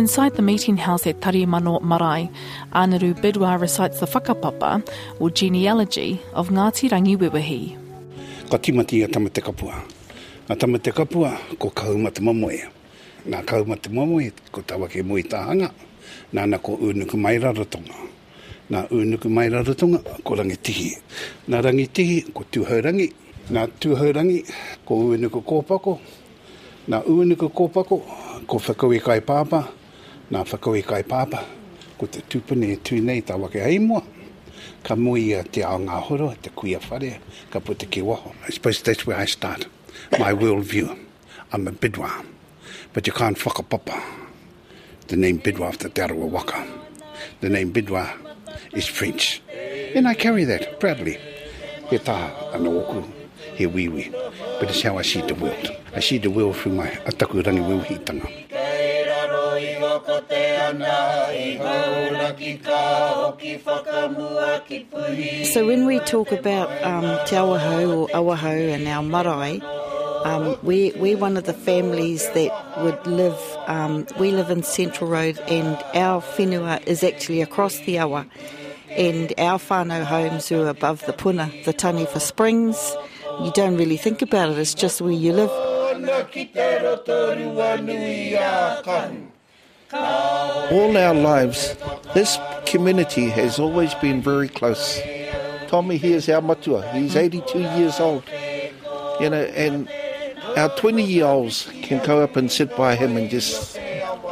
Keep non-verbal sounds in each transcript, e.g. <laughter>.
Inside the meeting house at Tarimano Marae, Anaru Bidwa recites the whakapapa, or genealogy, of Ngāti Rangi Wewehi. Ka timati a tamate kapua. A tamate kapua ko kauma te mamoe. Nā kauma te mamoe ko tawake mui tāhanga. Nāna ko unuku mai raratonga. Nā unuku mai raratonga, ko rangitihi. Nā rangitihi ko tūhaurangi. Nā tūhaurangi ko unuku kōpako. Nā unuku kōpako ko whakau kai pāpa. Nā whakau kai pāpa ko te tūpune tūnei tā wake hei mua. ka mui a te ao ngā horo, te kuia whare, ka puta ki waho. I suppose that's where I start. My world view. I'm a bidwa. But you can't whakapapa the name bidwa of the Tarawa Waka. The name bidwa is French. And I carry that proudly. He taha ana oku, he wiwi. But it's how I see the world. I see the world through my ataku rangi wiwihitanga. Kei So when we talk about um, te Awahou or Awahou and our marae, um, we, we're one of the families that would live, um, we live in Central Road and our whenua is actually across the awa. And our whānau homes are above the puna, the Taniwha Springs. You don't really think about it, it's just where you live. All our lives, this community has always been very close. Tommy here is our matua. He's 82 years old. You know, and our 20 year olds can go up and sit by him and just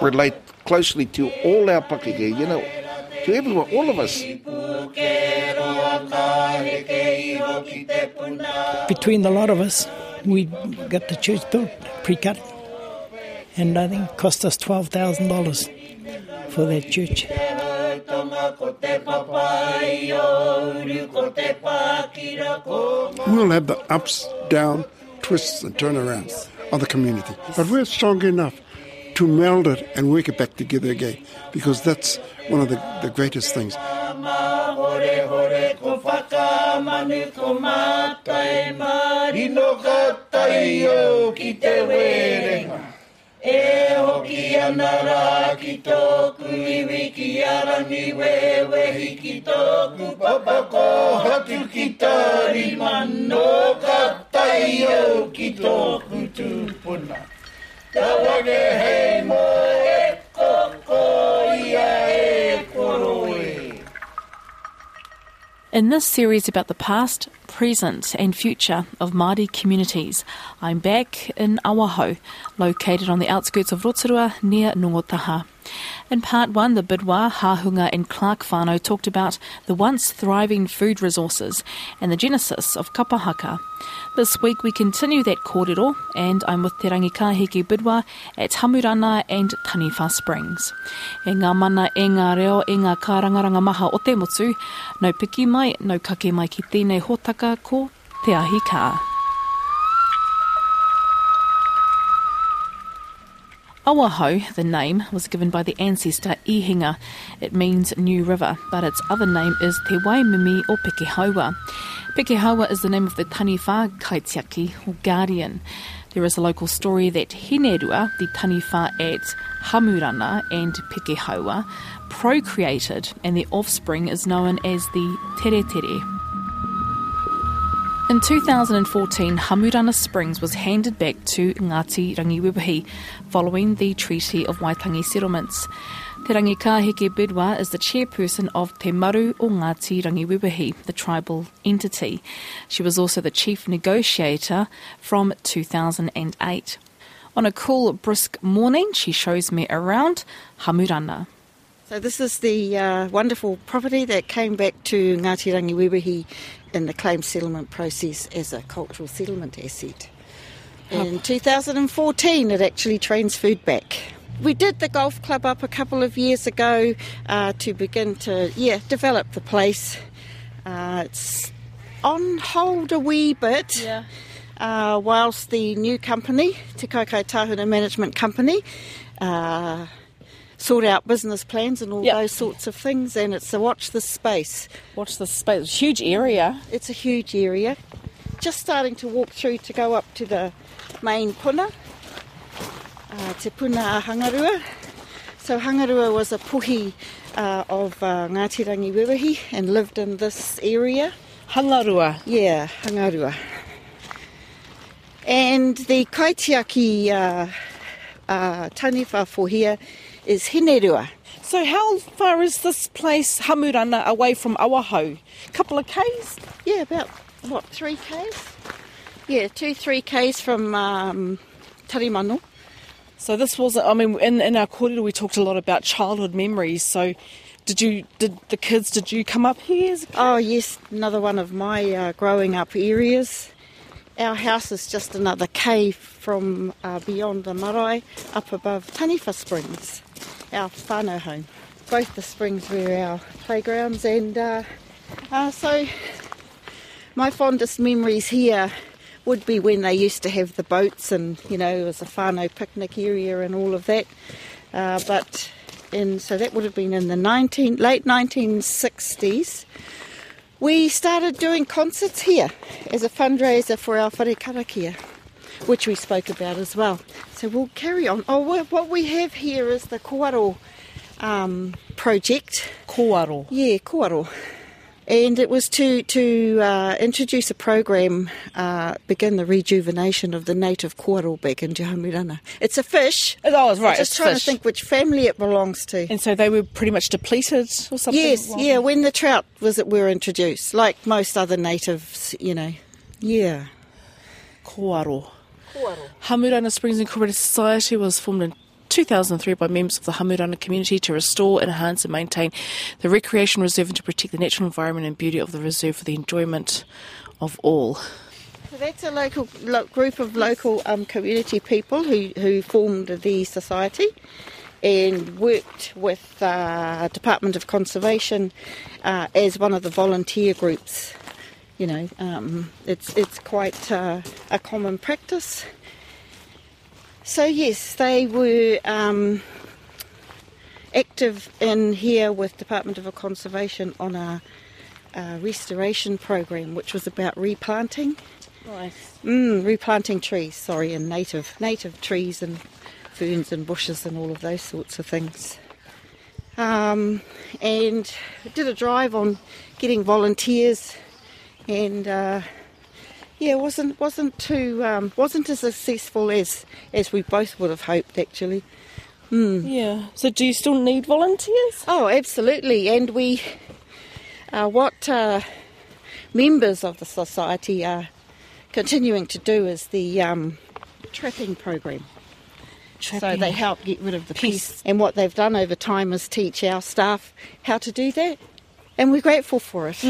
relate closely to all our pakeke, you know, to everyone, all of us. Between the lot of us, we got the church built, pre-cut, and I think it cost us twelve thousand dollars for that church. Tonga ko te papai o uru ko te pākira ko We'll have the ups, down, twists, and turnarounds of the community. But we're strong enough to meld it and work it back together again because that's one of the, the greatest things. E hoki ana rā ki tōku iwi ki arangi wewehi ki tōku papako hatu ki tāri mano ka tai au ki tōku tūpuna. Tawange hei mo e koko ia e koro In this series about the past, present, and future of Māori communities, I'm back in Awahou, located on the outskirts of Rotorua near Ngongotahā. In part one, the Bidois, Hahunga, and Clark Whānau talked about the once thriving food resources and the genesis of kapahaka. This week we continue that kōrero, and I'm with Te Kahiki Bidois at Hamurana and Taniwha Springs. E ngā mana e ngā reo e ngā kārangaranga maha o te motu, no piki mai, no kake mai ki tēnei hōtaka ko Te Ahi Kaa. Awahou, the name, was given by the ancestor Ihinga. It means new river, but its other name is Te Waimimi o Pekehaua. Pekehaua is the name of the Taniwha Kaitiaki, or guardian. There is a local story that Hinerua, the Taniwha at Hamurana and Pekehaua, procreated, and their offspring is known as the Tere Tere. In 2014, Hamurana Springs was handed back to Ngāti Rangiwewehi following the Treaty of Waitangi Settlements. Te Rangikaheke Bidois is the chairperson of Te Maru o Ngāti Rangiwewehi, the tribal entity. She was also the chief negotiator from 2008. On a cool, brisk morning, she shows me around Hamurana. So this is the uh, wonderful property that came back to Ngāti Rangiwewehi in the claim settlement process as a cultural settlement asset. In 2014, it actually transferred back. We did the golf club up a couple of years ago uh, to begin to, yeah, develop the place. Uh, it's on hold a wee bit. Yeah. Uh, whilst the new company, Te Kaukau Tahuna Management Company, uh, sort out business plans and all Yep. those sorts of things, and it's a watch this space. Watch this space, It's a huge area. It's a huge area. Just starting to walk through to go up to the main puna, uh, Te Puna Hangarua. So Hangarua was a puhi uh, of uh, Ngāti Rangiwewehi and lived in this area. Hangarua. Yeah, Hangarua. And the kaitiaki uh, uh, taniwha for here is Hinerua. So how far is this place, Hamurana, away from Awahou? A Couple of k's? Yeah, about, what, three k's? Yeah, two, three k's from um, Tarimano. So this was, I mean, in, in our kōrero we talked a lot about childhood memories. So did you, did the kids, did you come up here? as a kid? Oh, yes, another one of my uh, growing up areas. Our house is just another cave from uh, beyond the marae up above Taniwha Springs, our whānau home. Both the springs were our playgrounds, and uh, uh, so my fondest memories here would be when they used to have the boats, and you know, it was a whānau picnic area and all of that. Uh, but and so that would have been in the 19, late 1960s. We started doing concerts here as a fundraiser for our whare karakia, which we spoke about as well. So we'll carry on. Oh, what we have here is the Koaro um, project. Koaro. Yeah, Koaro. And it was to, to uh, introduce a program, uh, begin the rejuvenation of the native koaro back in Te Hamurana. It's a fish. Oh, right, I'm just it's trying fish. to think which family it belongs to. And so they were pretty much depleted or something? Yes, yeah, when the trout was were introduced, like most other natives, you know. Yeah. Koaro. Hamurana Springs Incorporated Society was formed in 2003 by members of the Hamurana community to restore, enhance, and maintain the recreation reserve and to protect the natural environment and beauty of the reserve for the enjoyment of all. So that's a local lo- group of local um, community people who, who formed the society and worked with uh, Department of Conservation uh, as one of the volunteer groups. You know, um, it's it's quite uh, a common practice. So yes, they were um, active in here with Department of Conservation on a, a restoration program, which was about replanting. Nice. Mm, replanting trees, sorry, and native native trees and ferns and bushes and all of those sorts of things. Um, and did a drive on getting volunteers, and uh, yeah, wasn't wasn't too um, wasn't as successful as as we both would have hoped actually. Yeah. So do you still need volunteers? Oh, absolutely. And we, uh, what uh, members of the society are continuing to do is the um, trapping program. So they help get rid of the pests. And what they've done over time is teach our staff how to do that. And we're grateful for it.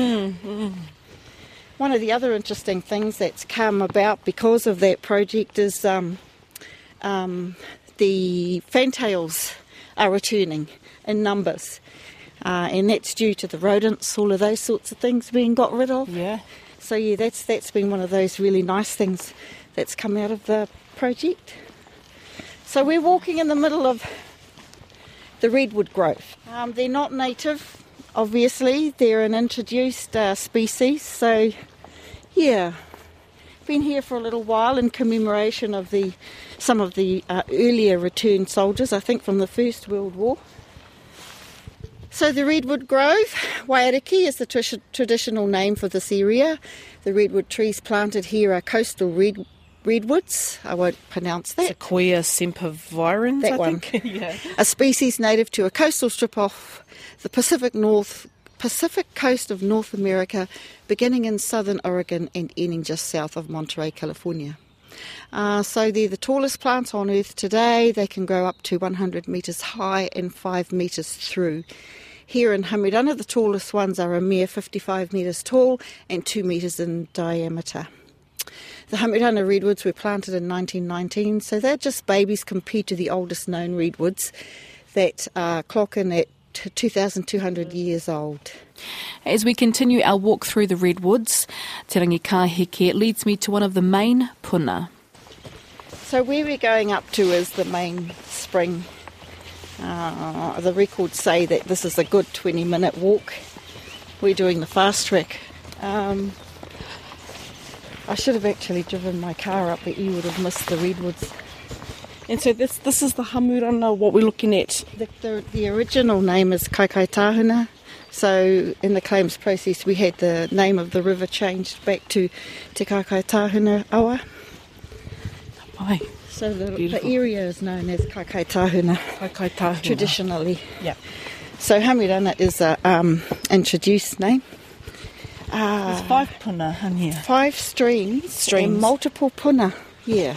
One of the other interesting things that's come about because of that project is um, um, the fantails are returning in numbers. Uh, and that's due to the rodents, all of those sorts of things being got rid of. Yeah. So yeah, that's that's been one of those really nice things that's come out of the project. So we're walking in the middle of the redwood grove. Um, they're not native, obviously. They're an introduced uh, species. So yeah, been here for a little while in commemoration of the some of the uh, earlier returned soldiers, I think from the First World War. So the Redwood Grove, Wairiki, is the tr- traditional name for this area. The redwood trees planted here are coastal red- redwoods. I won't pronounce that. Sequoia sempervirens, That I one. think. <laughs> yeah. A species native to a coastal strip off the Pacific North Pacific coast of North America, beginning in southern Oregon and ending just south of Monterey, California. Uh, so they're the tallest plants on Earth today. They can grow up to 100 metres high and 5 metres through. Here in Hamurana, the tallest ones are a mere 55 metres tall and 2 metres in diameter. The Hamurana redwoods were planted in 1919, so they're just babies compared to the oldest known redwoods that are clocking at 2,200 years old. As we continue our walk through the redwoods, Te Rangikaheke it leads me to one of the main puna. So where we're going up to is the main spring. Uh, the records say that this is a good 20 minute walk. We're doing the fast track. Um, I should have actually driven my car up, but you would have missed the redwoods. And so this this is the Hamurana, what we're looking at. The, the, the original name is Kaikai Tahuna. So in the claims process, we had the name of the river changed back to Te Kaikai Tahuna Awa. Aye. So the, the area is known as Kaikai Tahuna Kaikai Tahuna. traditionally. Yeah. So Hamurana is a um, introduced name. There's Uh, five puna in here. five streams, Streams. and multiple puna. Yeah.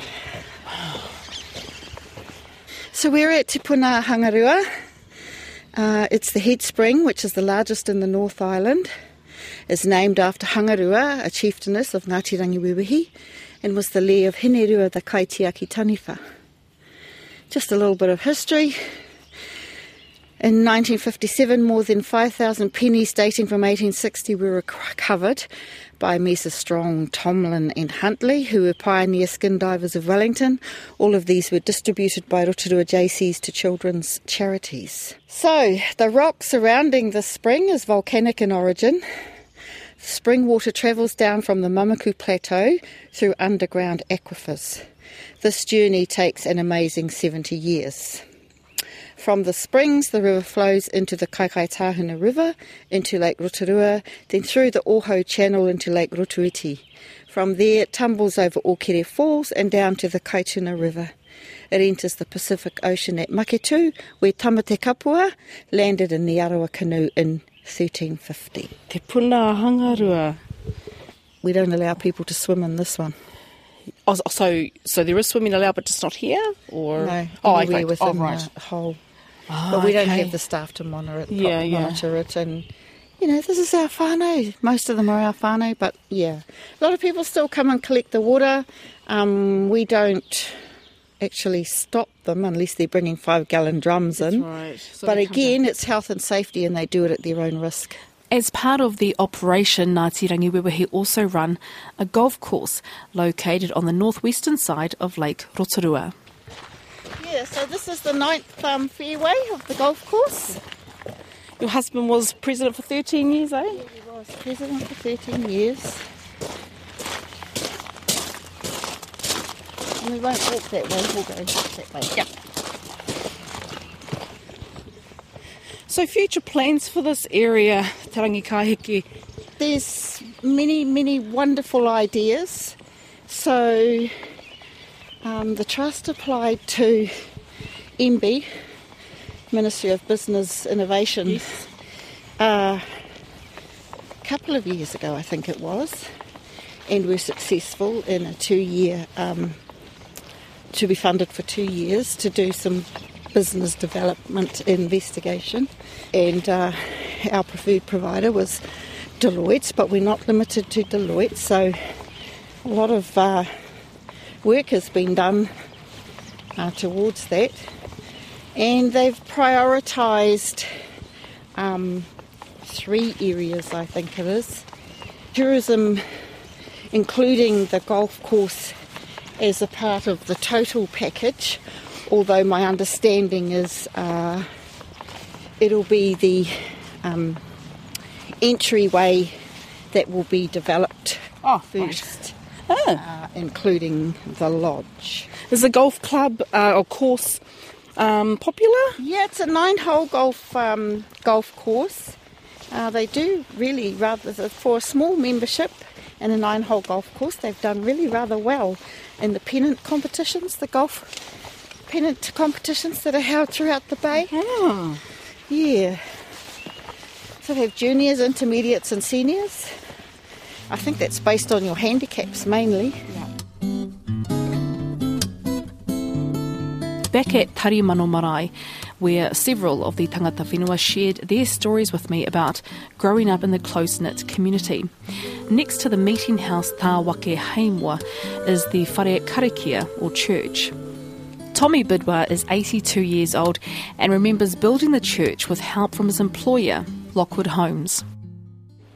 So we're at Te Puna Hangarua. Uh, it's the head spring, which is the largest in the North Island. It's named after Hangarua, a chieftainess of Ngāti Rangiwewehi, and was the lea of Hinerua the Kaitiaki Taniwha. Just a little bit of history. In 1957, more than 5,000 pennies dating from 1860 were recovered by Messrs Strong, Tomlin, and Huntley, who were pioneer skin divers of Wellington. All of these were distributed by Rotorua JCs to children's charities. So, the rock surrounding the spring is volcanic in origin. Spring water travels down from the Mamaku Plateau through underground aquifers. This journey takes an amazing 70 years. From the springs, the river flows into the Kaikaitahuna River, into Lake Rotorua, then through the Ohau Channel into Lake Rotoiti. From there, it tumbles over Okere Falls and down to the Kaituna River. It enters the Pacific Ocean at Maketu, where Tamate Kapua landed in the Arawa canoe in 1350. Te puna hangarua. We don't allow people to swim in this one. Oh, so, so there is swimming allowed, but just not here, or No, oh, okay. within oh, right. the whole Ah, but we don't okay. have the staff to monitor it. Yeah, yeah. monitor it, and you know this is our whānau. Most of them are our whānau, but yeah, a lot of people still come and collect the water. Um, we don't actually stop them unless they're bringing five gallon drums That's in. right. So but again, it's health and safety, and they do it at their own risk. As part of the operation, Ngāti Rangiwewehi also run a golf course located on the northwestern side of Lake Rotorua. Yeah, so this is the ninth um, fairway of the golf course. Your husband was president for 13 years, eh? He was president for 13 years. And we won't walk that way, we'll go that way. Yep. So, future plans for this area, Te Rangikaheke. There's many, many wonderful ideas. So um, the trust applied to MB, Ministry of Business Innovation, uh, a couple of years ago, I think it was, and we're successful in a two-year um, to be funded for two years to do some business development investigation. And uh, our preferred provider was Deloitte, but we're not limited to Deloitte. So a lot of uh, work has been done uh, towards that. And they've prioritised um, three areas, I think it is. Tourism, including the golf course as a part of the total package, although my understanding is uh, it'll be the um, entryway that will be developed Oh, first, Oh. uh, including the lodge. Is the golf club uh, or course um, popular? Yeah, it's a nine-hole golf um, golf course. Uh, they do really rather for a small membership and a nine-hole golf course. They've done really rather well in the pennant competitions, the golf pennant competitions that are held throughout the bay. Oh. Yeah. So they have juniors, intermediates, and seniors. I think that's based on your handicaps mainly. Back at Tarimano Marae, where several of the tangata whenua shared their stories with me about growing up in the close-knit community. Next to the meeting house Tāwakeheimoa is the Whare Karakia, or church. Tommy Bidois is 82 years old and remembers building the church with help from his employer, Lockwood Homes.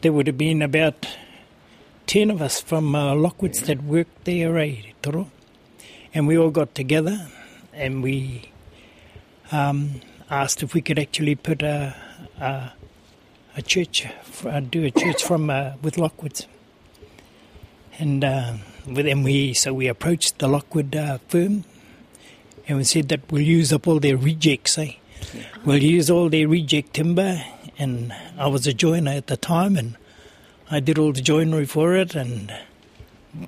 There would have been about 10 of us from uh, Lockwoods that worked there, eh, Toro. And we all got together and we um, asked if we could actually put a, a, a church, uh, do a church from uh, with Lockwoods. And uh, them we, so we approached the Lockwood uh, firm and we said that we'll use up all their rejects, eh? We'll use all their reject timber, and I was a joiner at the time, and I did all the joinery for it, and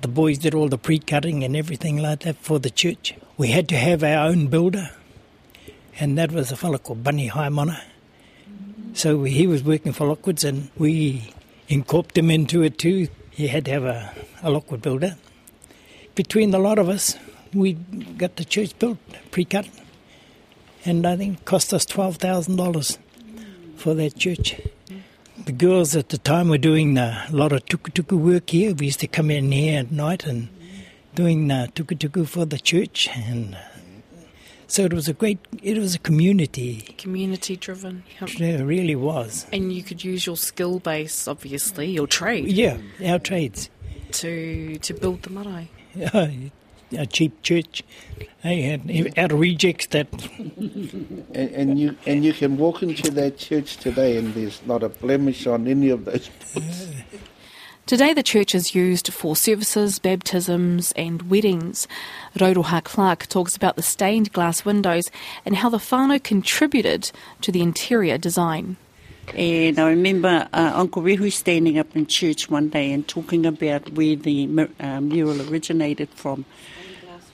the boys did all the pre-cutting and everything like that for the church. We had to have our own builder, and that was a fellow called Bunny Haimana. So he was working for Lockwoods, and we incorporated him into it too. He had to have a, a Lockwood builder. Between the lot of us, we got the church built, pre-cut, and I think it cost us twelve thousand dollars for that church. The girls at the time were doing a lot of tuku work here. We used to come in here at night and doing uh, tuku for the church, and so it was a great, it was a community. Community driven. Yep. It really was. And you could use your skill base, obviously, your trade. Yeah, our trades. To to build the marae. <laughs> a cheap church. Hey, out of rejects that. and, and, you and you can walk into that church today, and there's not a blemish on any of those. <laughs> Today, the church is used for services, baptisms, and weddings. Rauroha Clark talks about the stained glass windows and how the whānau contributed to the interior design. And I remember uh, Uncle Rehu standing up in church one day and talking about where the uh, mural originated from.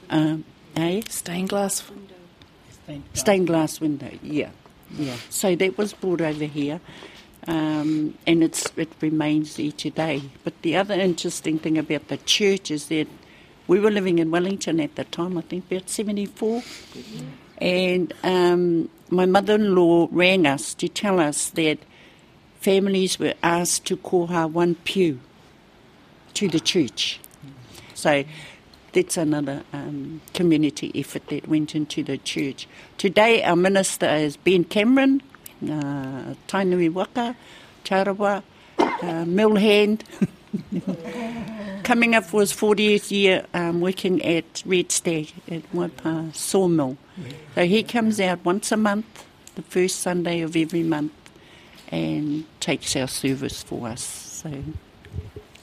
Um, eh? Stained glass window. Stained glass window, yeah. Yeah. So that was brought over here um, and it's, it remains there today. But the other interesting thing about the church is that we were living in Wellington at the time, I think about 74, mm-hmm. and um, my mother in law rang us to tell us that families were asked to koha one pew to the church. So that's another um, community effort that went into the church. Today, our minister is Ben Cameron, uh, Tainui Waka, Te Arawa, uh, Millhand. <laughs> Coming up for his 40th year um, working at Red Stag at Waipa Sawmill. So he comes out once a month, the first Sunday of every month, and takes our service for us. So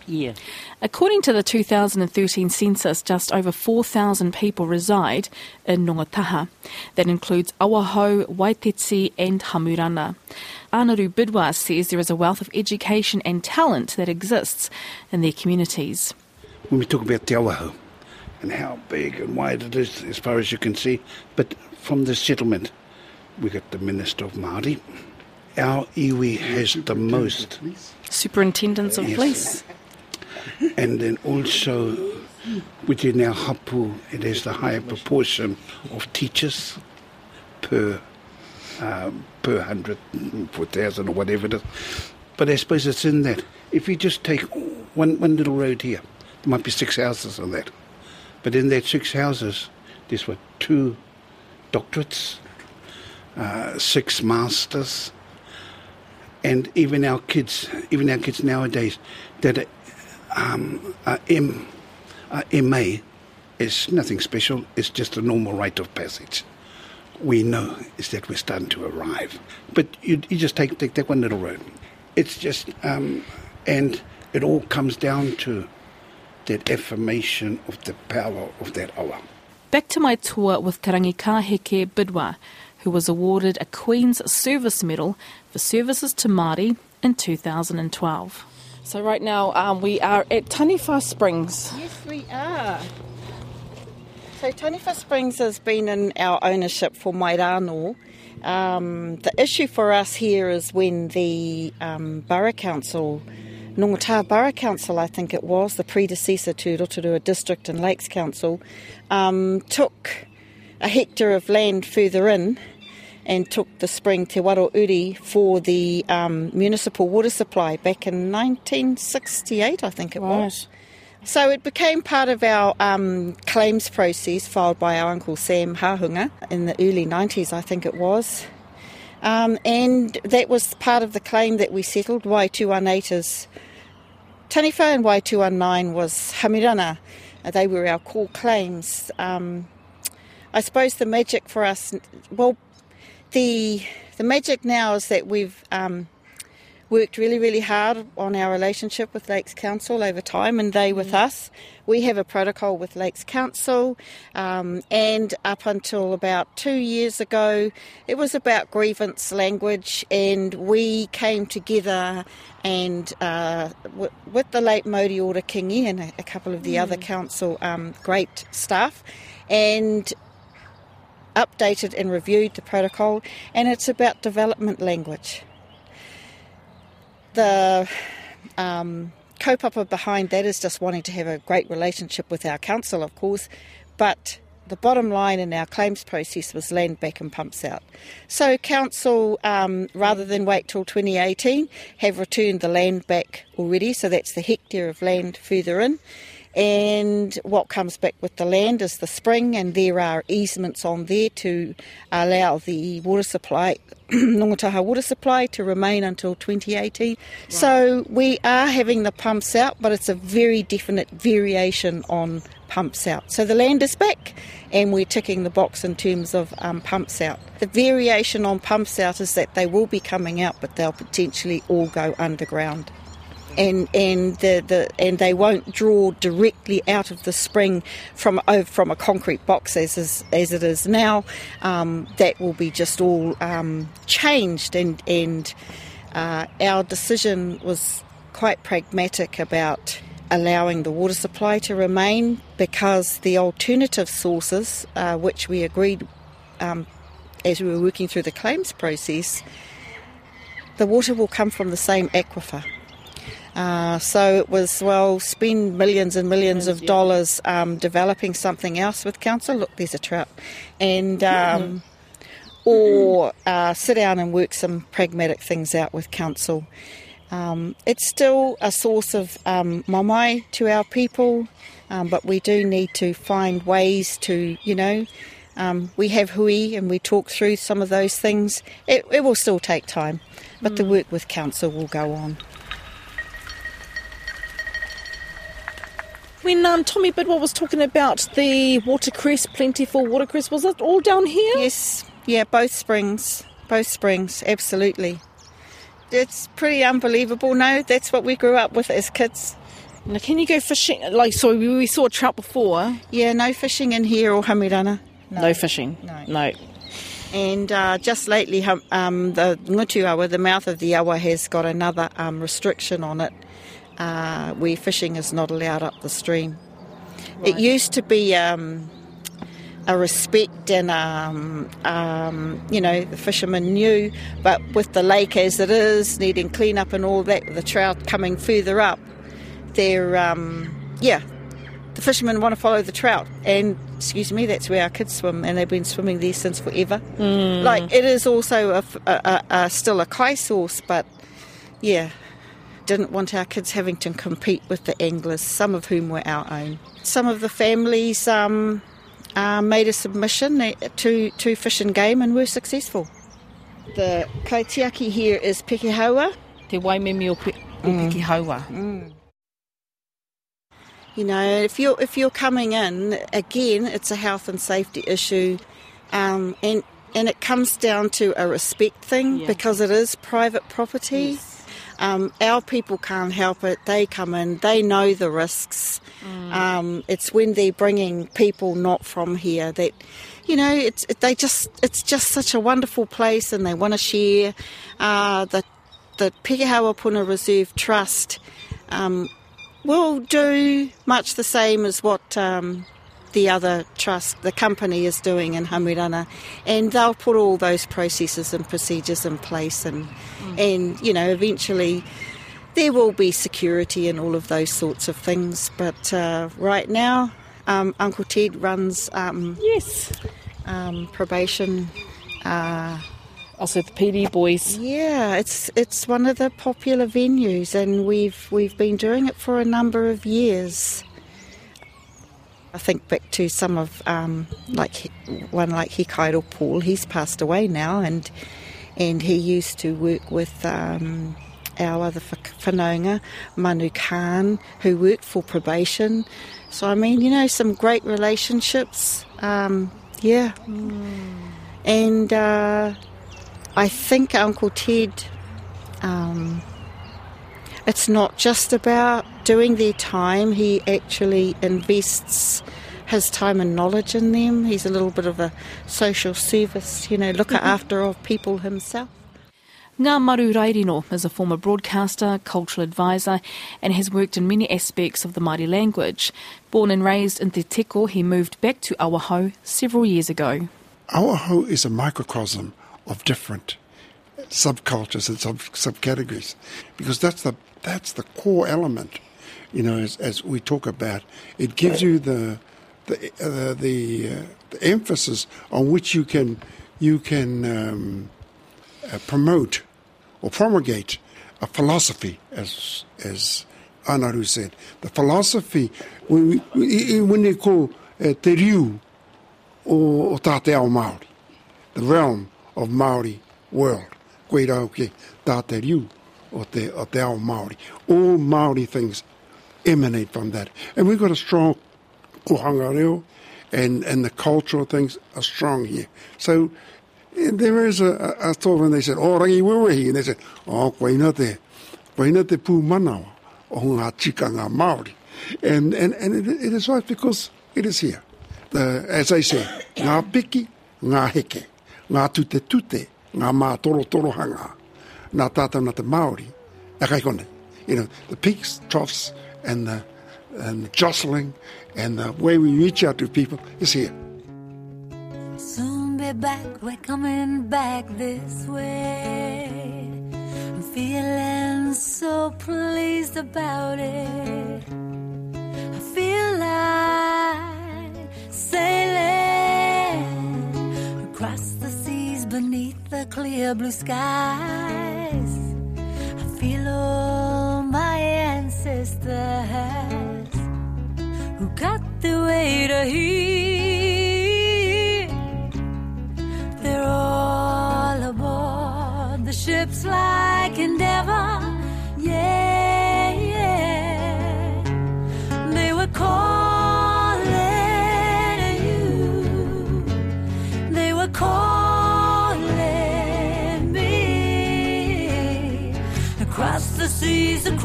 yeah. According to the 2013 census, just over 4,000 people reside in Ngongotahā. That includes Awahou, Waiteti, and Hamurana. Anaru Bidois says there is a wealth of education and talent that exists in their communities. When we talk about Te Awahou and how big and wide it is, as far as you can see, but from the settlement, we got the Minister of Māori. Our iwi has the most. Superintendents of yes. police and then also within our hapu, it has the higher proportion of teachers per um, per hundred, four thousand, or whatever it is. But I suppose it's in that. If you just take one one little road here, there might be six houses on that, but in that six houses, there's what two doctorates, uh, six masters, and even our kids, even our kids nowadays, that um, a M, a MA is nothing special. It's just a normal rite of passage. We know is that we're starting to arrive. But you, you just take, take that one little road. It's just, um, and it all comes down to that affirmation of the power of that awa. Back to my tour with Te Rangikaheke Bidois, who was awarded a Queen's Service Medal for services to Māori in 2012. So right now um, we are at Taniwha Springs. Yes, we are. So Taniwha Springs has been in our ownership for Mairano. Um, the issue for us here is when the um, Borough Council, Ngongotahā Borough Council, I think it was, the predecessor to Rotorua District and Lakes Council, um, took a hectare of land further in and took the spring Te Waro Uri for the um, municipal water supply back in 1968, I think it right. was. So it became part of our um, claims process filed by our Uncle Sam Hahunga in the early 90s, I think it was. Um, and that was part of the claim that we settled. Wai 218 is Taniwha and Wai 219 was Hamurana. They were our core claims. Um, I suppose the magic for us, well, the the magic now is that we've um, worked really, really hard on our relationship with Lakes Council over time, and they with us. We have a protocol with Lakes Council, um, and up until about two years ago, it was about grievance language, and we came together and uh, w- with the late Modi Ora Kingi and a, a couple of the other council um, great staff, and updated and reviewed the protocol, and it's about development language. The um, kaupapa behind that is just wanting to have a great relationship with our council, of course, but the bottom line in our claims process was land back and pumps out. So council, um, rather than wait till 2018, have returned the land back already. So that's the hectare of land further in. And what comes back with the land is the spring, and there are easements on there to allow the water supply, <clears throat> Ngongotahā water supply, to remain until 2018. So we are having the pumps out, but it's a very definite variation on pumps out. So the land is back, and we're ticking the box in terms of um, pumps out. The variation on pumps out is that they will be coming out, but they'll potentially all go underground and and the, the and they won't draw directly out of the spring from oh, from a concrete box as is, as it is now. Um, that will be just all um, changed, and and uh, our decision was quite pragmatic about allowing the water supply to remain because the alternative sources, uh, which we agreed um, as we were working through the claims process, the water will come from the same aquifer. Uh, so it was, well, spend millions and millions of dollars um, developing something else with council. Look, there's a trout. And, um, or uh, sit down and work some pragmatic things out with council. Um, it's still a source of um, mamai to our people, um, but we do need to find ways to, you know, um, we have hui and we talk through some of those things. It, it will still take time, but the work with council will go on. When um, Tommy Bidois was talking about the watercress, plentiful watercress, was it all down here? Yes, yeah, both springs, both springs, absolutely. It's pretty unbelievable. No, that's what we grew up with as kids. Now, can you go fishing? Like, so we, we saw a trout before. Yeah, no fishing in here or Hamurana. No, fishing. No. No. And uh, just lately, um, the Ngutu Awa, the mouth of the Awa, has got another um, restriction on it uh, where fishing is not allowed up the stream. It used to be um, a respect and, um, um, you know, the fishermen knew, but with the lake as it is, needing clean up and all that, the trout coming further up, they're, um, yeah, the fishermen want to follow the trout. And, excuse me, that's where our kids swim, and they've been swimming there since forever. Like, it is also a, a- a- a- still a kai source, but yeah, didn't want our kids having to compete with the anglers, some of whom were our own. Some of the families um, uh, made a submission to, to Fish and Game and were successful. The kaitiaki here is Pekehaua. Te waimemi o, pe, o Pekehaua. You know, if you're if you're coming in again, it's a health and safety issue, um, and and it comes down to a respect thing Yeah. because it is private property. Um, our people can't help it. They come in, they know the risks. Um, it's when they're bringing people not from here that, you know, it's it, they just it's just such a wonderful place, and they want to share. Uh, the the Pekehaua Puna Reserve Trust um, will do much the same as what um, the other trust, the company, is doing in Hamurana, and they'll put all those processes and procedures in place, and and you know eventually there will be security and all of those sorts of things. But uh, right now, um, Uncle Ted runs um, Yes. um, probation. Uh, Also, the PD boys. yeah, it's it's one of the popular venues, and we've we've been doing it for a number of years. I think back to some of um, like one like Hikairo Paul. He's passed away now, and and he used to work with um, our other whanaunga, Manu Khan, who worked for probation. So I mean, you know, some great relationships. Um, yeah, and. Uh, I think Uncle Ted um, it's not just about doing their time, he actually invests his time and knowledge in them. He's a little bit of a social service, you know, looker mm-hmm. after of people himself. Ngā Maru Raerino is a former broadcaster, cultural advisor, and has worked in many aspects of the Māori language. Born and raised in Te Teko, he moved back to Awahou several years ago. Awahou is a microcosm of different subcultures and sub subcategories because that's the that's the core element. You know, as, as we talk about, it gives you the the uh, the, uh, the emphasis on which you can you can um, uh, promote or promulgate a philosophy, as as Anaru said. The philosophy, when, we, when they call uh, te riu o, o tāte ao Māori, the realm of Māori world, koe rau ke riu o the, o te ao Māori. All Māori things emanate from that. And we've got a strong kohanga reo, and, and the cultural things are strong here. So there is a, a, thought when they said, oh, rangi wewehi, and they said, oh, koe ina te, koe ina te pū manawa o ngā tika ngā Māori. And, and, and it, it is right because it is here. The, as I say, ngā piki, ngā heke, ngā tute tute, ngā mā toro toro hanga, ngā Māori, e kai kone. You know, the peaks, troughs, and the, and the jostling, and the way we reach out to people is here. Soon be back, we're coming back this way. I'm feeling so pleased about it. I feel like sailing beneath the clear blue skies. I feel all my ancestors who got the way to here.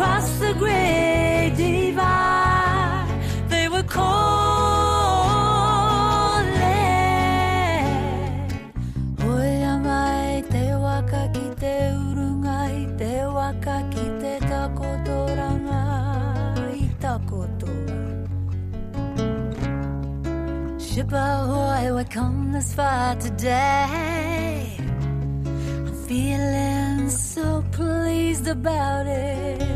Across the great divide. They were calling. Hoi amai te whakaki te urunga, te whakaki te takoto rangai takoto. Ship ahoy, we come this far today. I'm feeling so pleased about it.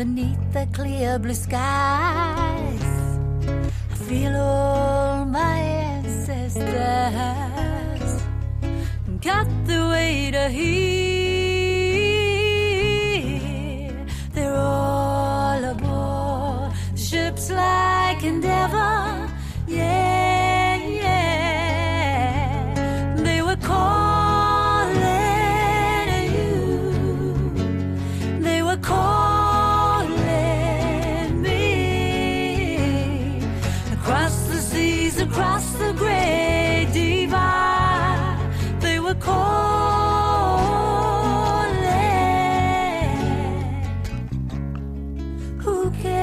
Beneath the clear blue skies. I feel all my ancestors got the way to here. They're all aboard ships like Endeavor. They